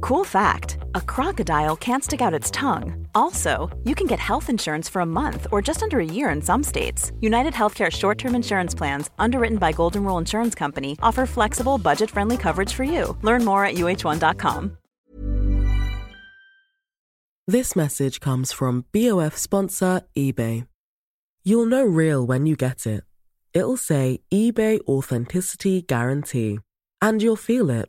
Cool fact a crocodile can't stick out its tongue. Also, you can get health insurance for a month or just under a year in some states. United Healthcare short term insurance plans, underwritten by Golden Rule Insurance Company, offer flexible, budget friendly coverage for you. Learn more at uh1.com. This message comes from BOF sponsor eBay. You'll know real when you get it. It'll say eBay Authenticity Guarantee, and you'll feel it.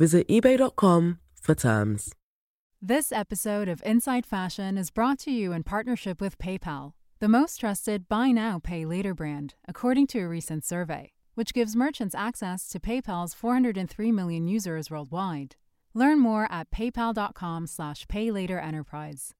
Visit eBay.com for terms. This episode of Inside Fashion is brought to you in partnership with PayPal, the most trusted buy now, pay later brand, according to a recent survey, which gives merchants access to PayPal's 403 million users worldwide. Learn more at paypal.com slash paylaterenterprise.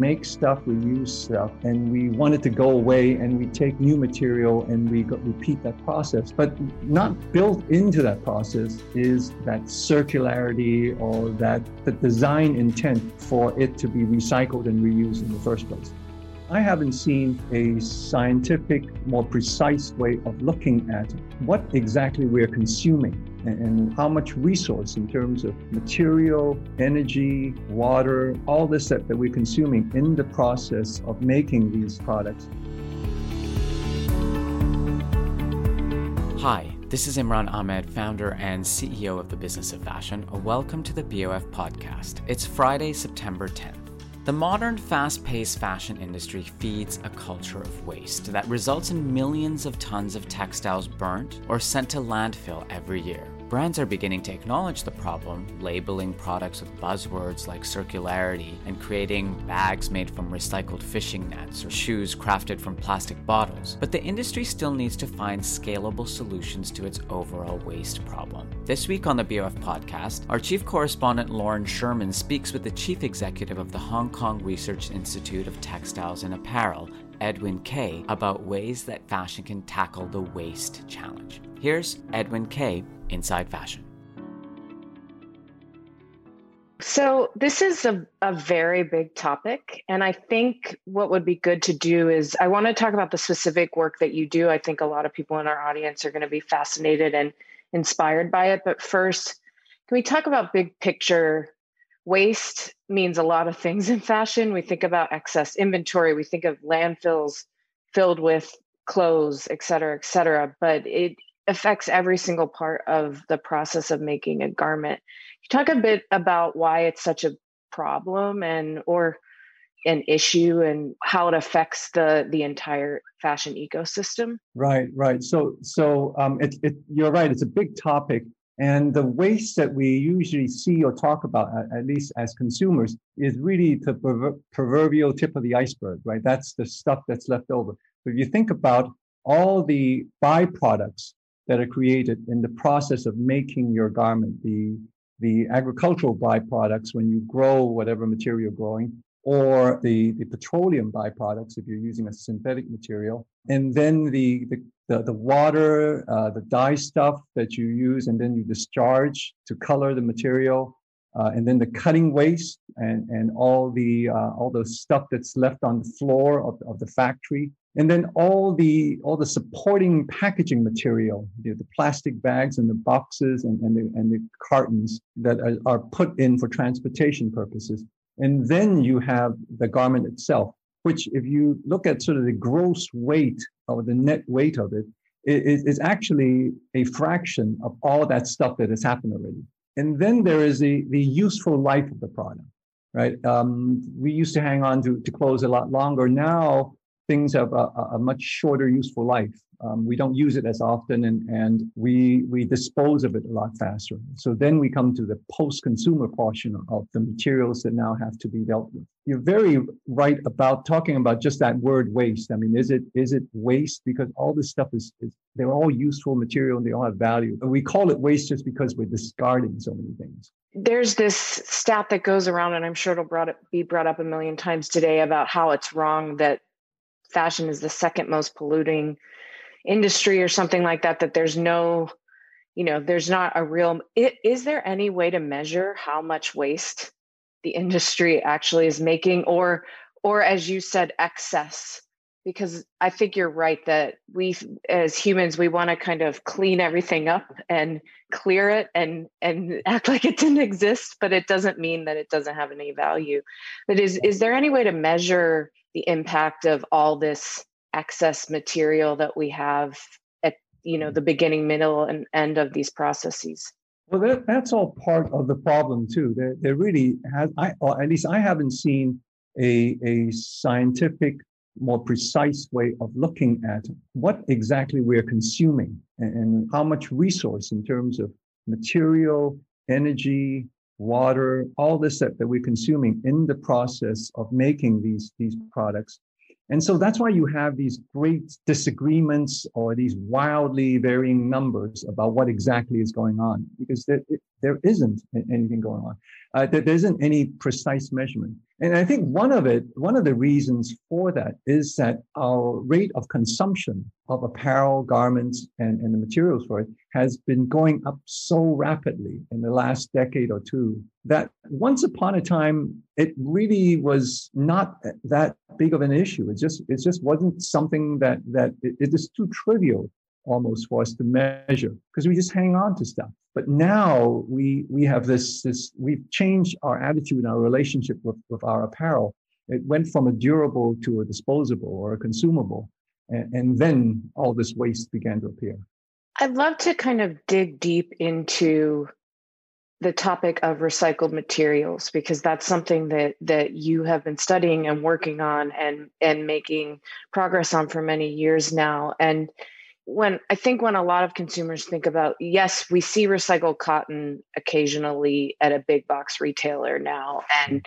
Make stuff, we use stuff, and we want it to go away, and we take new material and we go, repeat that process. But not built into that process is that circularity or that the design intent for it to be recycled and reused in the first place. I haven't seen a scientific, more precise way of looking at what exactly we're consuming and how much resource in terms of material, energy, water, all this stuff that we're consuming in the process of making these products. Hi, this is Imran Ahmed, founder and CEO of the Business of Fashion. Welcome to the BOF podcast. It's Friday, September 10th. The modern, fast paced fashion industry feeds a culture of waste that results in millions of tons of textiles burnt or sent to landfill every year. Brands are beginning to acknowledge the problem, labeling products with buzzwords like circularity and creating bags made from recycled fishing nets or shoes crafted from plastic bottles. But the industry still needs to find scalable solutions to its overall waste problem. This week on the BOF podcast, our chief correspondent Lauren Sherman speaks with the chief executive of the Hong Kong Research Institute of Textiles and Apparel, Edwin Keh, about ways that fashion can tackle the waste challenge. Here's Edwin Keh inside fashion. So, this is a, a very big topic. And I think what would be good to do is I want to talk about the specific work that you do. I think a lot of people in our audience are going to be fascinated and inspired by it. But first, can we talk about big picture? Waste means a lot of things in fashion. We think about excess inventory, we think of landfills filled with clothes, et cetera, et cetera. But it affects every single part of the process of making a garment. You talk a bit about why it's such a problem and or an issue and how it affects the the entire fashion ecosystem. Right, right. So so um, it, it you're right. It's a big topic. And the waste that we usually see or talk about, at least as consumers, is really the proverbial tip of the iceberg, right? That's the stuff that's left over. But if you think about all the byproducts that are created in the process of making your garment, the, the agricultural byproducts when you grow whatever material you're growing, or the, the petroleum byproducts if you're using a synthetic material, and then the, the, the, the water, uh, the dye stuff that you use, and then you discharge to color the material, uh, and then the cutting waste and, and all the uh, all the stuff that's left on the floor of, of the factory and then all the all the supporting packaging material the, plastic bags and the boxes and, and, the, and the cartons that are, are put in for transportation purposes and then you have the garment itself which if you look at sort of the gross weight or the net weight of it is, is actually a fraction of all that stuff that has happened already. And then there is the, the useful life of the product, right? Um, we used to hang on to, to clothes a lot longer. Now things have a, a much shorter useful life. Um, we don't use it as often and, and we, we dispose of it a lot faster. So then we come to the post-consumer portion of the materials that now have to be dealt with. You're very right about talking about just that word waste. I mean, is it is it waste because all this stuff is, is they're all useful material and they all have value. We call it waste just because we're discarding so many things. There's this stat that goes around, and I'm sure it'll brought up, be brought up a million times today about how it's wrong that fashion is the second most polluting industry or something like that that there's no you know there's not a real is there any way to measure how much waste the industry actually is making? Or or as you said excess because i think you're right that we as humans we want to kind of clean everything up and clear it and and act like it didn't exist but it doesn't mean that it doesn't have any value. But is is there any way to measure the impact of all this excess material that we have at you know the beginning middle and end of these processes? Well that, that's all part of the problem too. There, there really has i at least i haven't seen a, a scientific more precise way of looking at what exactly we're consuming and, how much resource in terms of material energy water all this that, that we're consuming in the process of making these these products. And so that's why you have these great disagreements or these wildly varying numbers about what exactly is going on, because there isn't anything going on. Uh, there, there isn't any precise measurement. And I think one of it, one of the reasons for that is that our rate of consumption of apparel, garments, and, and the materials for it has been going up so rapidly in the last decade or two that once upon a time it really was not that big of an issue. It just it just wasn't something that that it, it is too trivial almost for us to measure because we just hang on to stuff. But now we we have this this we've changed our attitude and our relationship with, with our apparel. It went from a durable to a disposable or a consumable. And, and then all this waste began to appear. I'd love to kind of dig deep into the topic of recycled materials because that's something that that you have been studying and working on and and making progress on for many years now and when I think when a lot of consumers think about, yes, we see recycled cotton occasionally at a big box retailer now, and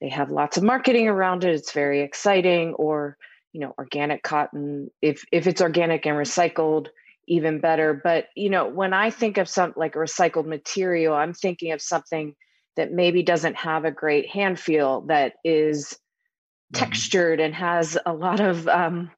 they have lots of marketing around it. It's very exciting. Or, you know, organic cotton, if if it's organic and recycled, even better. But, you know, when I think of some like a recycled material, I'm thinking of something that maybe doesn't have a great hand feel that is mm-hmm. textured and has a lot of um,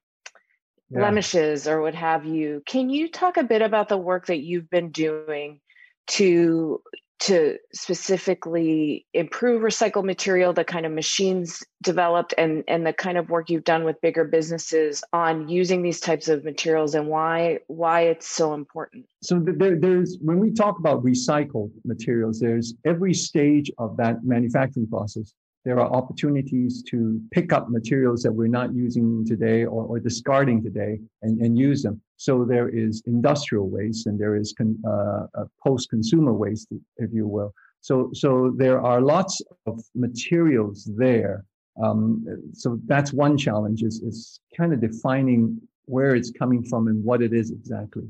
yeah. blemishes or what have you. Can you talk a bit about the work that you've been doing to to specifically improve recycled material, the kind of machines developed and, and the kind of work you've done with bigger businesses on using these types of materials and why why it's so important. So there, there's when we talk about recycled materials, there's every stage of that manufacturing process there are opportunities to pick up materials that we're not using today or, or discarding today and, and, use them. So there is industrial waste and there is con, uh, post-consumer waste, if you will. So, so there are lots of materials there. Um, so that's one challenge is, is kind of defining where it's coming from and what it is exactly.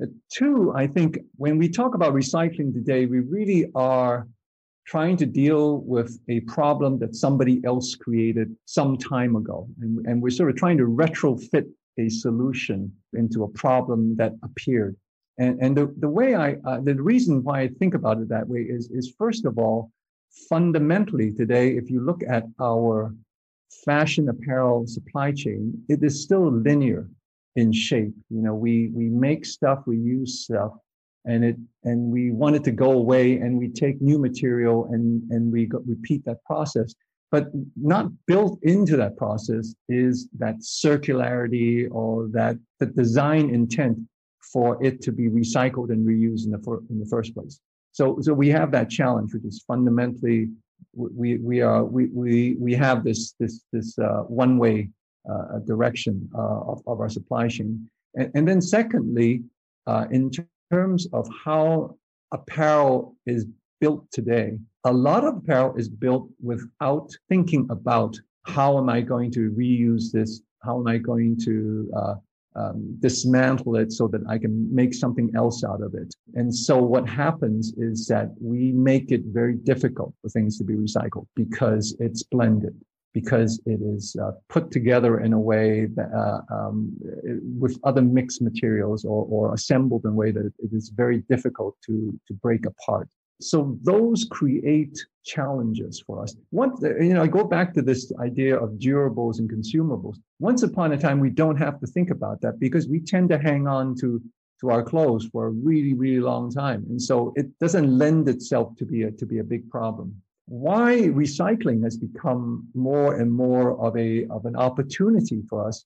Uh, two, I think when we talk about recycling today, we really are trying to deal with a problem that somebody else created some time ago. And, and we're sort of trying to retrofit a solution into a problem that appeared. And, and the, the way I, uh, the reason why I think about it that way is, is first of all, fundamentally today, if you look at our fashion apparel supply chain, it is still linear in shape. You know, we, we make stuff, we use stuff, and it and we want it to go away and we take new material and and we go, repeat that process. But not built into that process is that circularity or that the design intent for it to be recycled and reused in the, in the first place. So so we have that challenge which is fundamentally we we are we we we have this this this uh, one way uh, direction uh, of, of our supply chain. And, and then secondly, uh, in terms of how apparel is built today, a lot of apparel is built without thinking about how am I going to reuse this? How am I going to uh, um, dismantle it so that I can make something else out of it? And so what happens is that we make it very difficult for things to be recycled because it's blended because it is uh, put together in a way that, uh, um, with other mixed materials or, or, assembled in a way that it is very difficult to, to break apart. So those create challenges for us. Once, you know, I go back to this idea of durables and consumables. Once upon a time, we don't have to think about that because we tend to hang on to to our clothes for a really, really long time, and so it doesn't lend itself to be a to be a big problem why recycling has become more and more of a of an opportunity for us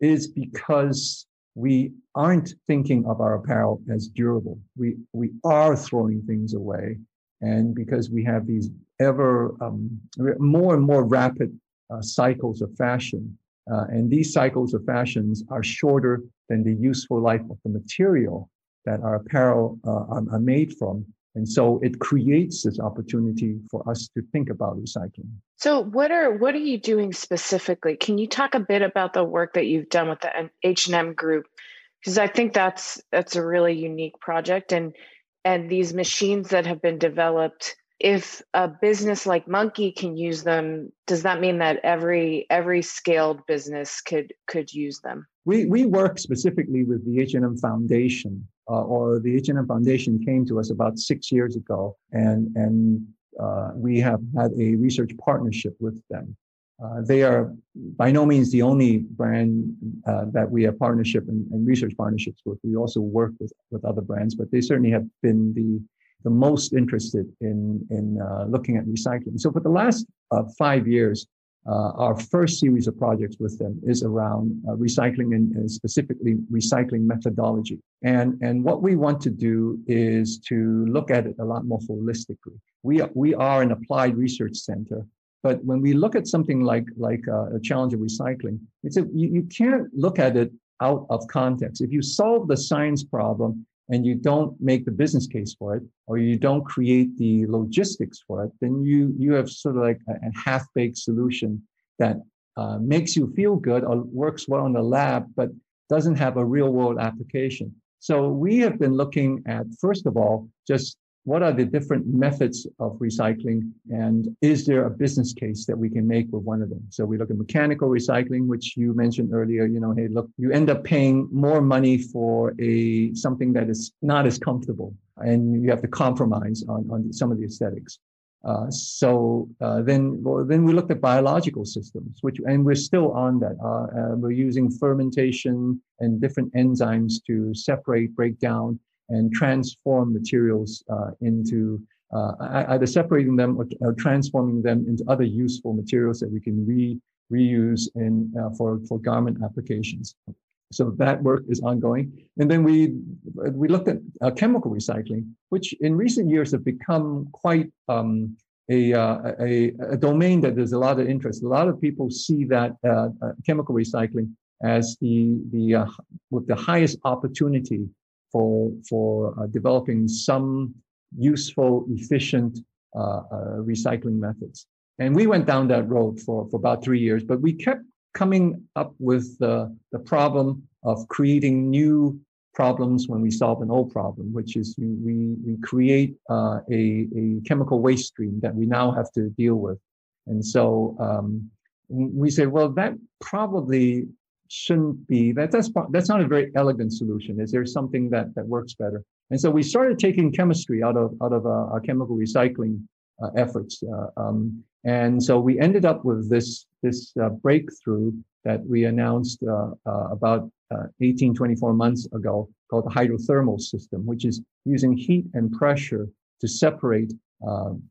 is because we aren't thinking of our apparel as durable. We we are throwing things away, and because we have these ever um, more and more rapid uh, cycles of fashion, uh, and these cycles of fashions are shorter than the useful life of the material that our apparel uh, are, are made from. And so it creates this opportunity for us to think about recycling. So what are what are you doing specifically? Can you talk a bit about the work that you've done with the H&M group? Because I think that's that's a really unique project and and these machines that have been developed if a business like Monki can use them does that mean that every every scaled business could could use them we we work specifically with the h&m foundation uh, or the H&M Foundation came to us about six years ago, and and uh, we have had a research partnership with them. Uh, they are by no means the only brand uh, that we have partnership and, and, research partnerships with. We also work with, with other brands, but they certainly have been the the most interested in in uh, looking at recycling. So for the last uh, five years, uh, our first series of projects with them is around uh, recycling and, and, specifically recycling methodology. And, and what we want to do is to look at it a lot more holistically. We are, we are an applied research center, but when we look at something like, like uh, a challenge of recycling, it's a, you, you can't look at it out of context. If you solve the science problem and you don't make the business case for it or you don't create the logistics for it then you you have sort of like a, a half-baked solution that uh, makes you feel good or works well in the lab but doesn't have a real world application. So we have been looking at first of all just what are the different methods of recycling and is there a business case that we can make with one of them so we look at mechanical recycling which you mentioned earlier you know hey look you end up paying more money for a something that is not as comfortable and you have to compromise on, on some of the aesthetics uh, so uh, then, well, then we looked at biological systems, which, and we're still on that. Uh, uh we're using fermentation and different enzymes to separate, break down, and transform materials uh, into uh, either separating them or, or, transforming them into other useful materials that we can re, reuse in uh, for for garment applications. So that work is ongoing. And then we we looked at uh, chemical recycling, which in recent years have become quite um, a, uh, a, a, domain that there's a lot of interest. A lot of people see that uh, uh chemical recycling as the the uh, with the highest opportunity for for uh, developing some useful, efficient uh, uh, recycling methods. And we went down that road for, for about three years, but we kept coming up with the, the problem of creating new problems when we solve an old problem, which is we, we create uh, a, a chemical waste stream that we now have to deal with. And so um, we said, well, that probably shouldn't be that that's that's not a very elegant solution. Is there something that that works better? And so we started taking chemistry out of out of uh, our chemical recycling uh, efforts uh, um, and so we ended up with this this uh, breakthrough that we announced uh, uh, about 18 24 months ago called the hydrothermal system which is using heat and pressure to separate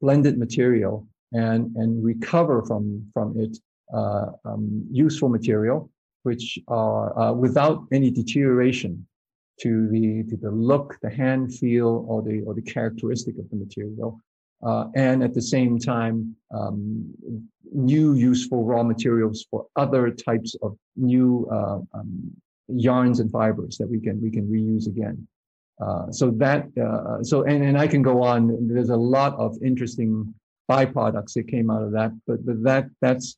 blended material and and recover from from it um, useful material which are uh, without any deterioration to the to the look, the hand feel, or the or the characteristic of the material, uh, and at the same time, um, new useful raw materials for other types of new uh, um, yarns and fibers that we can we can reuse again. Uh, so that uh, so and, and I can go on. There's a lot of interesting byproducts that came out of that, but but that that's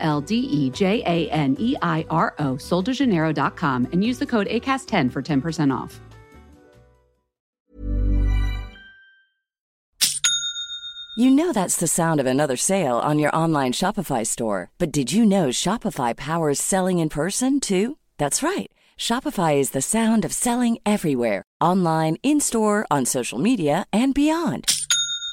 L D E J A N E I R O, soldejaneiro.com, and use the code ACAST10 for 10% off. You know that's the sound of another sale on your online Shopify store. But did you know Shopify powers selling in person too? That's right. Shopify is the sound of selling everywhere online, in store, on social media, and beyond.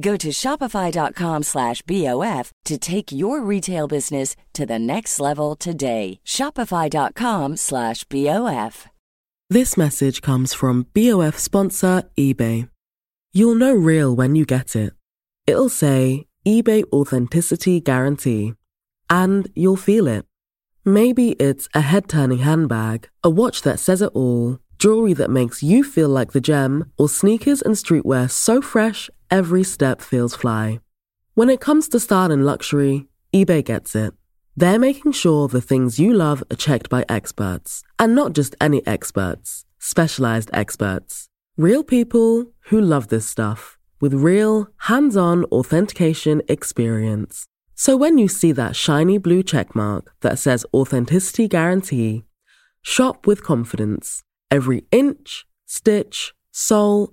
Go to shopify.com slash BOF to take your retail business to the next level today. Shopify.com slash BOF. This message comes from BOF sponsor eBay. You'll know real when you get it. It'll say eBay Authenticity Guarantee. And you'll feel it. Maybe it's a head turning handbag, a watch that says it all, jewelry that makes you feel like the gem, or sneakers and streetwear so fresh every step feels fly. When it comes to style and luxury, eBay gets it. They're making sure the things you love are checked by experts, and not just any experts, specialized experts. Real people who love this stuff with real, hands on authentication experience. So when you see that shiny blue checkmark that says Authenticity Guarantee, shop with confidence. Every inch, stitch, sole,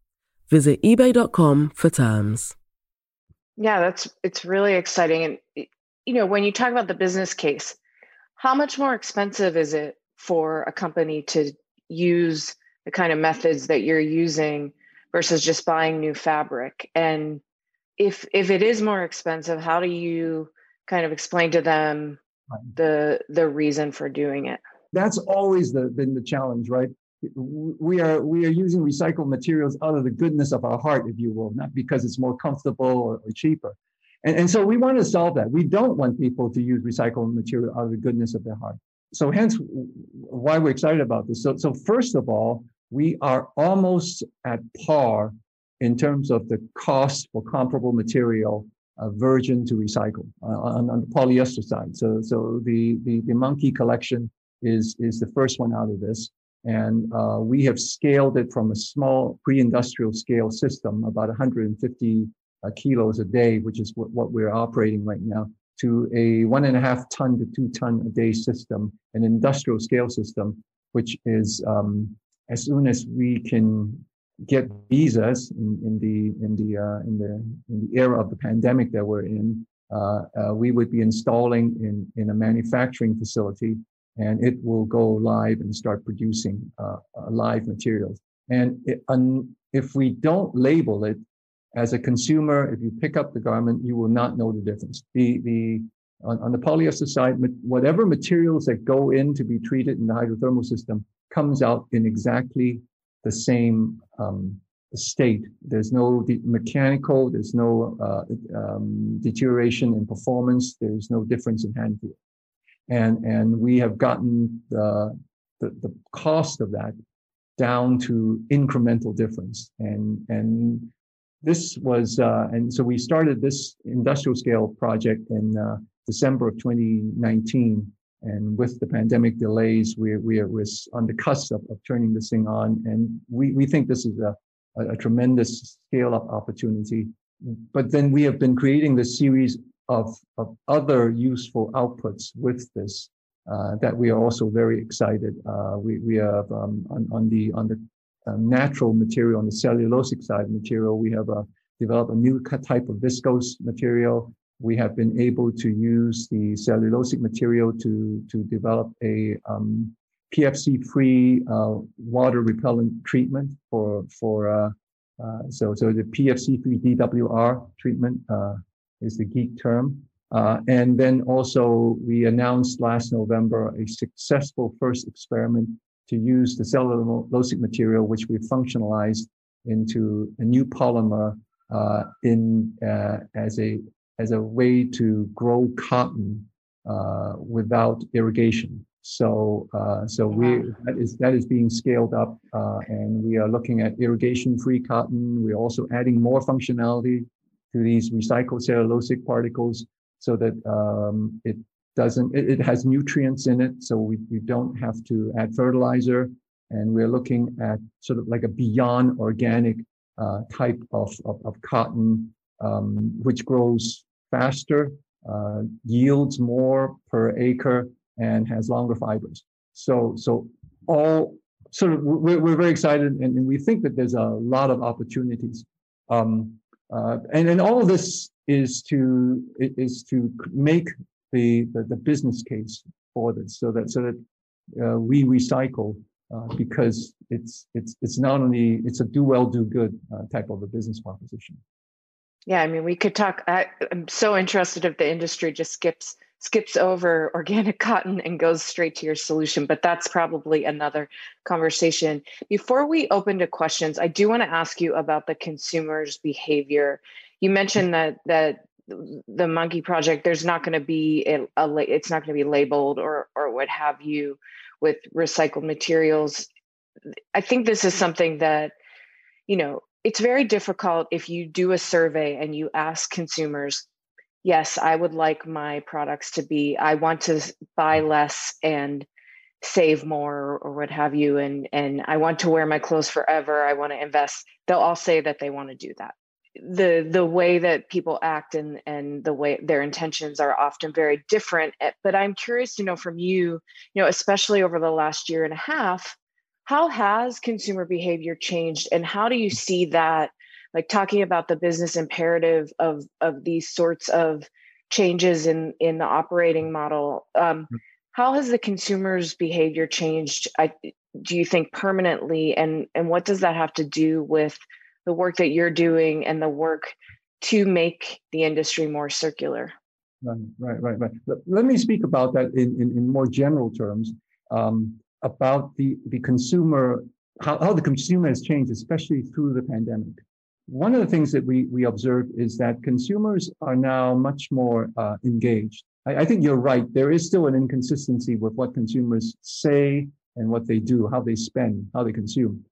Visit eBay.com for terms. Yeah, that's it's really exciting. And you know, when you talk about the business case, how much more expensive is it for a company to use the kind of methods that you're using versus just buying new fabric? And if if it is more expensive, how do you kind of explain to them the the reason for doing it? That's always the, been the challenge, right? We are we are using recycled materials out of the goodness of our heart, if you will, not because it's more comfortable or, or cheaper. And, and so we want to solve that. We don't want people to use recycled material out of the goodness of their heart. So hence why we're excited about this. So, so first of all, we are almost at par in terms of the cost for comparable material uh, virgin to recycle uh, on, on, the polyester side. So, so the, the, the Monki collection is, is the first one out of this. And uh, we have scaled it from a small pre-industrial scale system, about 150 uh, kilos a day, which is what, what we're operating right now, to a one and a half ton to two ton a day system, an industrial scale system, which is um, as soon as we can get visas in, in the in the uh, in the in the era of the pandemic that we're in, uh, uh, we would be installing in in a manufacturing facility, and it will go live and start producing uh, uh, live materials. And it, un, if we don't label it as a consumer, if you pick up the garment, you will not know the difference. The the on, on the polyester side, whatever materials that go in to be treated in the hydrothermal system comes out in exactly the same um, state. There's no de- mechanical, there's no uh, um, deterioration in performance, there's no difference in hand feel. And, and we have gotten the, the, the cost of that down to incremental difference. And, and this was, uh, and so we started this industrial scale project in uh, December of 2019. And with the pandemic delays, we're, we're, we're on the cusp of, of turning this thing on. And we, we think this is a, a, a tremendous scale up opportunity. But then we have been creating this series of, of other useful outputs with this uh, that we are also very excited. Uh, we, we have um, on, on the, on the uh, natural material, on the cellulosic side material, we have uh, developed a new type of viscose material we have been able to use the cellulosic material to, to develop a um, PFC-free uh, water repellent treatment for for uh, so so the PFC-free DWR treatment is the geek term. Uh, and then also we announced last November a successful first experiment to use the cellulosic material, which we functionalized into a new polymer uh, in as a as a way to grow cotton uh, without irrigation. So, uh, so we that is that is being scaled up, uh, and we are looking at irrigation-free cotton. We're also adding more functionality to these recycled cellulosic particles, so that um, it doesn't. It, it, has nutrients in it, so we, we don't have to add fertilizer. And we're looking at sort of like a beyond organic uh, type of, of, of cotton, um, which grows faster, uh, yields more per acre, and has longer fibers. So, so all sort of we're, we're very excited, and, and we think that there's a lot of opportunities. Um, uh, and and all of this is to is to make the, the, the business case for this, so that so that uh, we recycle uh, because it's it's it's not only it's a do well do good uh, type of a business proposition. Yeah, I mean, we could talk. I, am so interested if the industry just skips skips over organic cotton and goes straight to your solution, but that's probably another conversation. Before we open to questions, I do want to ask you about the consumer's behavior. You mentioned that that the Monki Project, there's not going to be a, a it's not going to be labeled or or what have you with recycled materials. I think this is something that you know it's very difficult if you do a survey and you ask consumers yes i would like my products to be i want to buy less and save more or what have you and and i want to wear my clothes forever i want to invest. They'll all say that they want to do that. The the way that people act and and the way their intentions are often very different eh, but i'm curious to know from you you know especially over the last year and a half how has consumer behavior changed and how do you see that like talking about the business imperative of of these sorts of changes in in the operating model um, mm. how has the consumer's behavior changed I, do you think permanently and and what does that have to do with the work that you're doing and the work to make the industry more circular right right right, right. let me speak about that in, in, in more general terms um, about the, the consumer, how, how the consumer has changed, especially through the pandemic. One of the things that we, we observed is that consumers are now much more uh, engaged. I, I think you're right. There is still an inconsistency with what consumers say and what they do, how they spend, how they consume.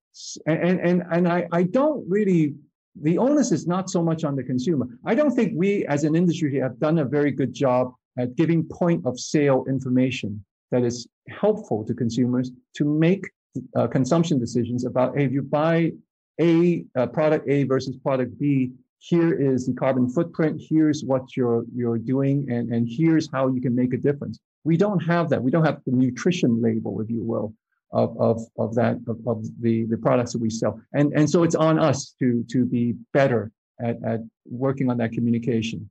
And, and, and I, I don't really, the onus is not so much on the consumer. I don't think we as an industry have done a very good job at giving point of sale information that is helpful to consumers to make uh, consumption decisions about hey, if you buy a uh, product A versus product B, here is the carbon footprint, here's what you're you're doing, and, and here's how you can make a difference. We don't have that. We don't have the nutrition label, if you will, of, of, of that of, of the, the products that we sell. And and so it's on us to to be better at, at working on that communication.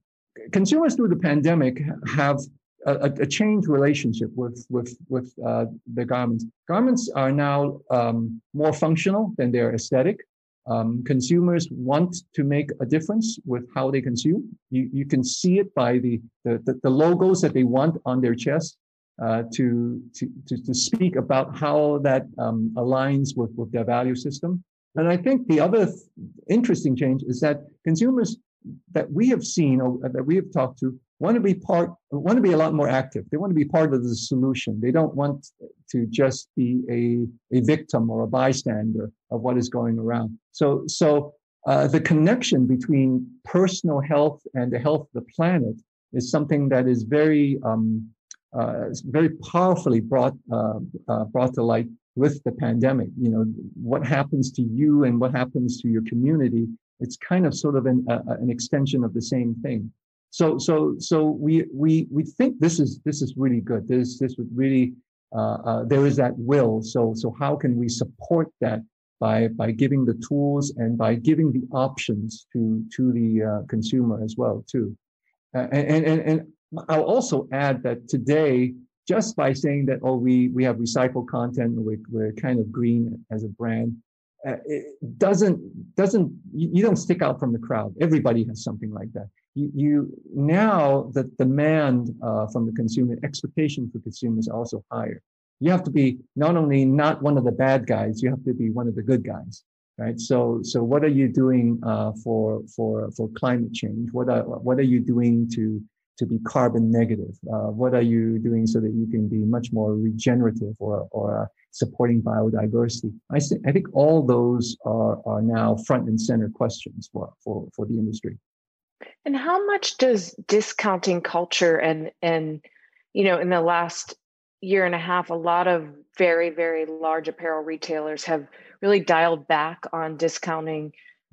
Consumers through the pandemic have a, a changed relationship with with with uh, the garments. Garments are now um, more functional than they're aesthetic. Um, consumers want to make a difference with how they consume. You, you can see it by the, the, the, logos that they want on their chest uh, to, to, to, to, speak about how that um, aligns with, with their value system. And I think the other th- interesting change is that consumers that we have seen or that we have talked to want to be part, want to be a lot more active. They want to be part of the solution. They don't want to just be a, a victim or a bystander of what is going around. So, so uh, the connection between personal health and the health of the planet is something that is very, um, uh, very powerfully brought uh, uh, brought to light with the pandemic. You know, what happens to you and what happens to your community. It's kind of sort of an, an extension of the same thing. So so so we we we think this is this is really good. This this would really uh, uh, there is that will. So so how can we support that by by giving the tools and by giving the options to to the uh, consumer as well too. And, and and I'll also add that today, just by saying that oh we we have recycled content, we're, we're kind of green as a brand. Uh, it doesn't doesn't you, you don't stick out from the crowd. Everybody has something like that you, you now the demand uh, from the consumer, expectation for consumers also higher. You have to be not only not one of the bad guys, you have to be one of the good guys, right? So, so what are you doing uh, for for for climate change? What are what are you doing to to be carbon negative? Uh, what are you doing so that you can be much more regenerative or or uh, supporting biodiversity? I, th- I think all those are are now front and center questions for for for the industry. And how much does discounting culture and and you know in the last year and a half a lot of very very large apparel retailers have really dialed back on discounting mm.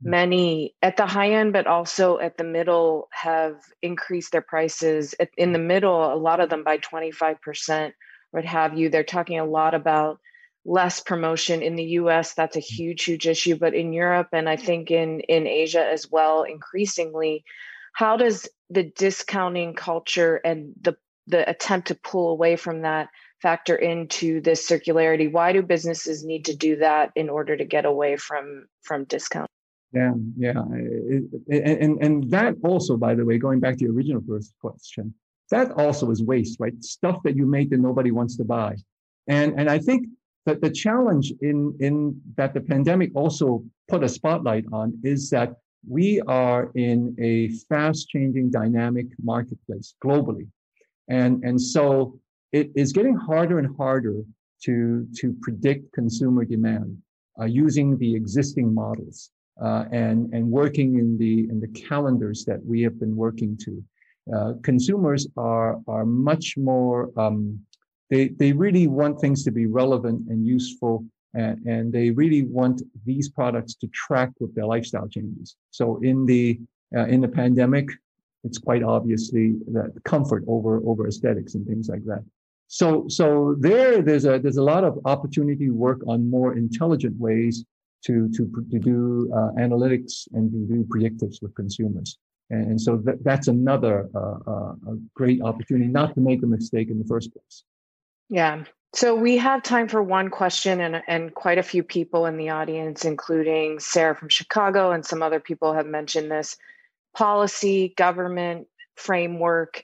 many at the high end but also at the middle have increased their prices in the middle a lot of them by 25% what have you. They're talking a lot about less promotion in the US that's a mm. huge huge issue. But in Europe and I think in in Asia as well increasingly how does the discounting culture and the the attempt to pull away from that factor into this circularity? Why do businesses need to do that in order to get away from from discount? Yeah yeah. And and that also by the way going back to your original first question that also is waste right stuff that you make that nobody wants to buy and and i think that the challenge in in that the pandemic also put a spotlight on is that we are in a fast changing dynamic marketplace globally. And, and so it is getting harder and harder to, to predict consumer demand uh, using the existing models uh, and, and working in the, in the calendars that we have been working to. Uh, consumers are, are much more, um, they, they really want things to be relevant and useful and, and they really want these products to track with their lifestyle changes. So in the uh, in the pandemic, it's quite obviously that comfort over over aesthetics and things like that. So so there there's a there's a lot of opportunity to work on more intelligent ways to to to do uh, analytics and to do predictives with consumers. And, and so that, that's another uh, uh, great opportunity not to make a mistake in the first place. Yeah, so we have time for one question, and, and quite a few people in the audience, including Sarah from Chicago and some other people, have mentioned this policy, government framework.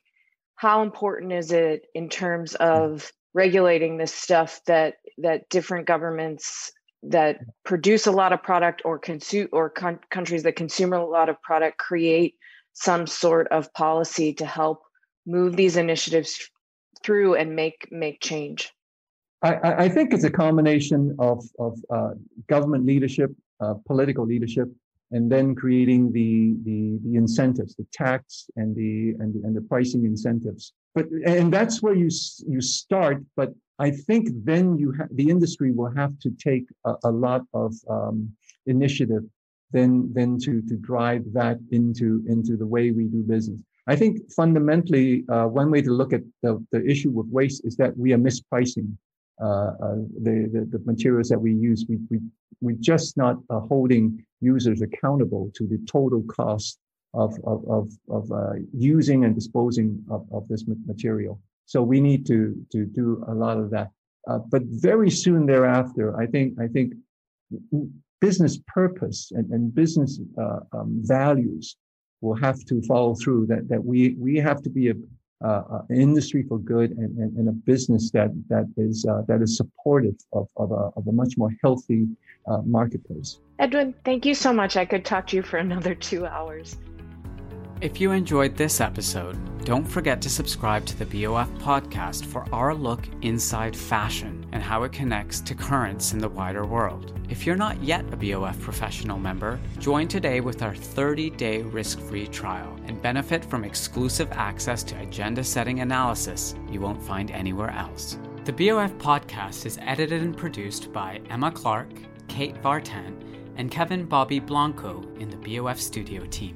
How important is it in terms of regulating this stuff that that different governments that produce a lot of product or consume or con- countries that consume a lot of product create some sort of policy to help move these initiatives through and make make change? I, I think it's a combination of, of uh, government leadership, uh, political leadership, and then creating the, the, the incentives, the tax and the, and the, and the pricing incentives. But, and that's where you, you start. But I think then you ha- the industry will have to take a, a lot of um, initiative than than to to drive that into into the way we do business. I think fundamentally, uh, one way to look at the, the issue with waste is that we are mispricing uh, uh, the, the, the materials that we use. We we we're just not uh, holding users accountable to the total cost of of of, of uh, using and disposing of, of this material. So we need to to do a lot of that. Uh, but very soon thereafter, I think I think business purpose and, and business um, values will have to follow through that, that we, we have to be a, uh, an industry for good and, and, and, a business that, that is, uh, that is supportive of, of, a, of a much more healthy uh, marketplace. Edwin, thank you so much. I could talk to you for another two hours. If you enjoyed this episode, don't forget to subscribe to the BOF podcast for our look inside fashion and how it connects to currents in the wider world. If you're not yet a BOF professional member, join today with our 30 day risk free trial and benefit from exclusive access to agenda setting analysis you won't find anywhere else. The BOF podcast is edited and produced by Emma Clark, Kate Vartan, and Kevin Bobby Blanco in the BOF studio team.